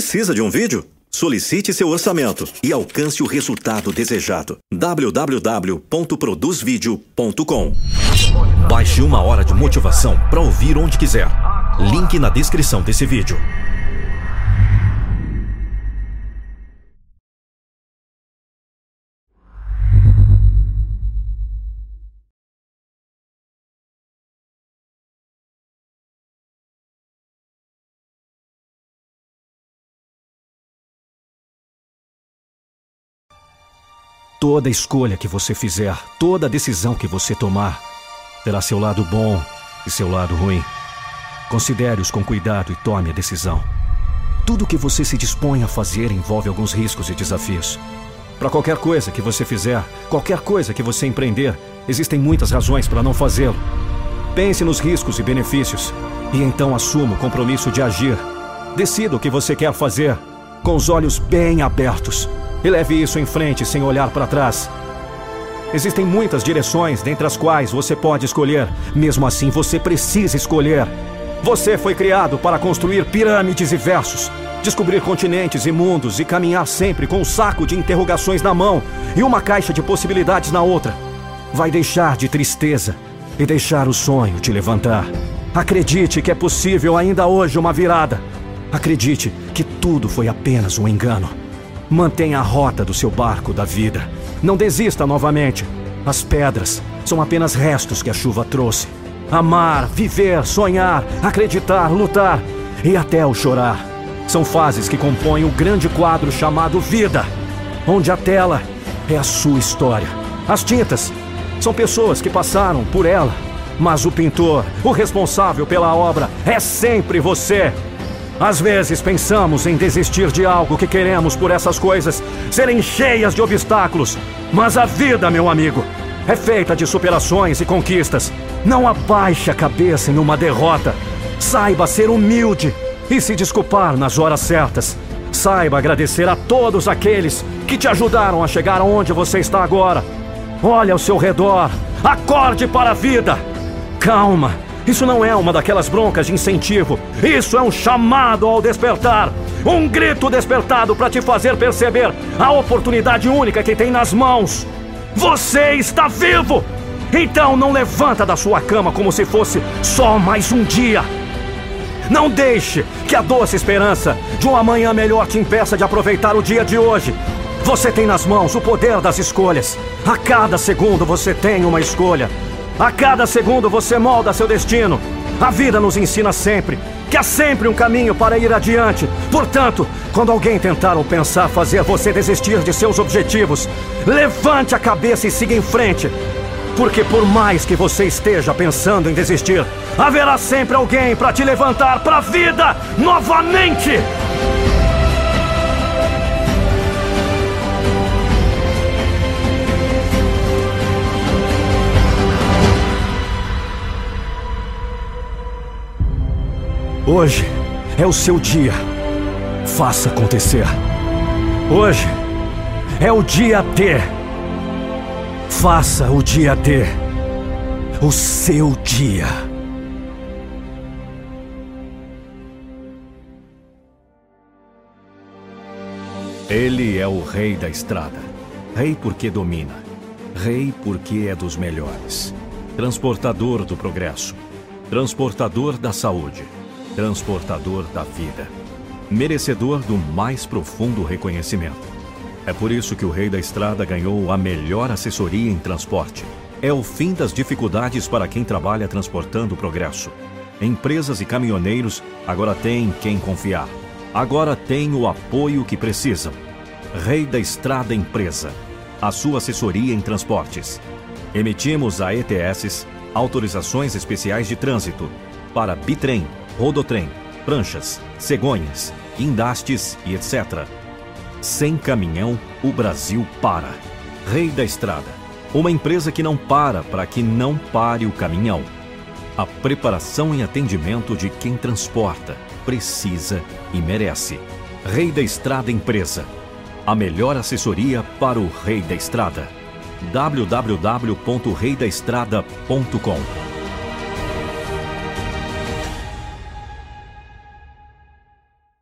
Precisa de um vídeo? Solicite seu orçamento e alcance o resultado desejado. www.produzvideo.com Baixe uma hora de motivação para ouvir onde quiser. Link na descrição desse vídeo. Toda escolha que você fizer, toda decisão que você tomar, terá seu lado bom e seu lado ruim. Considere-os com cuidado e tome a decisão. Tudo que você se dispõe a fazer envolve alguns riscos e desafios. Para qualquer coisa que você fizer, qualquer coisa que você empreender, existem muitas razões para não fazê-lo. Pense nos riscos e benefícios e então assuma o compromisso de agir. Decida o que você quer fazer, com os olhos bem abertos e leve isso em frente sem olhar para trás. Existem muitas direções dentre as quais você pode escolher, mesmo assim você precisa escolher. Você foi criado para construir pirâmides e versos, descobrir continentes e mundos e caminhar sempre com um saco de interrogações na mão e uma caixa de possibilidades na outra. Vai deixar de tristeza e deixar o sonho te levantar. Acredite que é possível ainda hoje uma virada. Acredite que tudo foi apenas um engano. Mantenha a rota do seu barco da vida. Não desista novamente. As pedras são apenas restos que a chuva trouxe. Amar, viver, sonhar, acreditar, lutar e até o chorar. São fases que compõem o grande quadro chamado vida, onde a tela é a sua história. As tintas são pessoas que passaram por ela, mas o pintor, o responsável pela obra, é sempre você. Às vezes pensamos em desistir de algo que queremos por essas coisas serem cheias de obstáculos. Mas a vida, meu amigo, é feita de superações e conquistas. Não abaixe a cabeça em uma derrota. Saiba ser humilde e se desculpar nas horas certas. Saiba agradecer a todos aqueles que te ajudaram a chegar onde você está agora. Olhe ao seu redor. Acorde para a vida. Calma. Isso não é uma daquelas broncas de incentivo. Isso é um chamado ao despertar. Um grito despertado para te fazer perceber a oportunidade única que tem nas mãos. Você está vivo! Então não levanta da sua cama como se fosse só mais um dia. Não deixe que a doce esperança de um amanhã melhor te impeça de aproveitar o dia de hoje. Você tem nas mãos o poder das escolhas. A cada segundo você tem uma escolha. A cada segundo você molda seu destino. A vida nos ensina sempre que há sempre um caminho para ir adiante. Portanto, quando alguém tentar ou pensar fazer você desistir de seus objetivos, levante a cabeça e siga em frente. Porque por mais que você esteja pensando em desistir, haverá sempre alguém para te levantar para a vida novamente. Hoje é o seu dia. Faça acontecer. Hoje é o dia D. Faça o dia D. O seu dia. Ele é o rei da estrada. Rei porque domina. Rei porque é dos melhores. Transportador do progresso. Transportador da saúde transportador da vida, merecedor do mais profundo reconhecimento. É por isso que o Rei da Estrada ganhou a melhor assessoria em transporte. É o fim das dificuldades para quem trabalha transportando o progresso. Empresas e caminhoneiros agora têm quem confiar. Agora têm o apoio que precisam. Rei da Estrada Empresa. A sua assessoria em transportes. Emitimos a ETS, autorizações especiais de trânsito, para bitrem, rodotrem, pranchas, cegonhas, guindastes e etc. Sem caminhão, o Brasil para. Rei da Estrada. Uma empresa que não para para que não pare o caminhão. A preparação e atendimento de quem transporta, precisa e merece. Rei da Estrada Empresa. A melhor assessoria para o Rei da Estrada. www.reidaestrada.com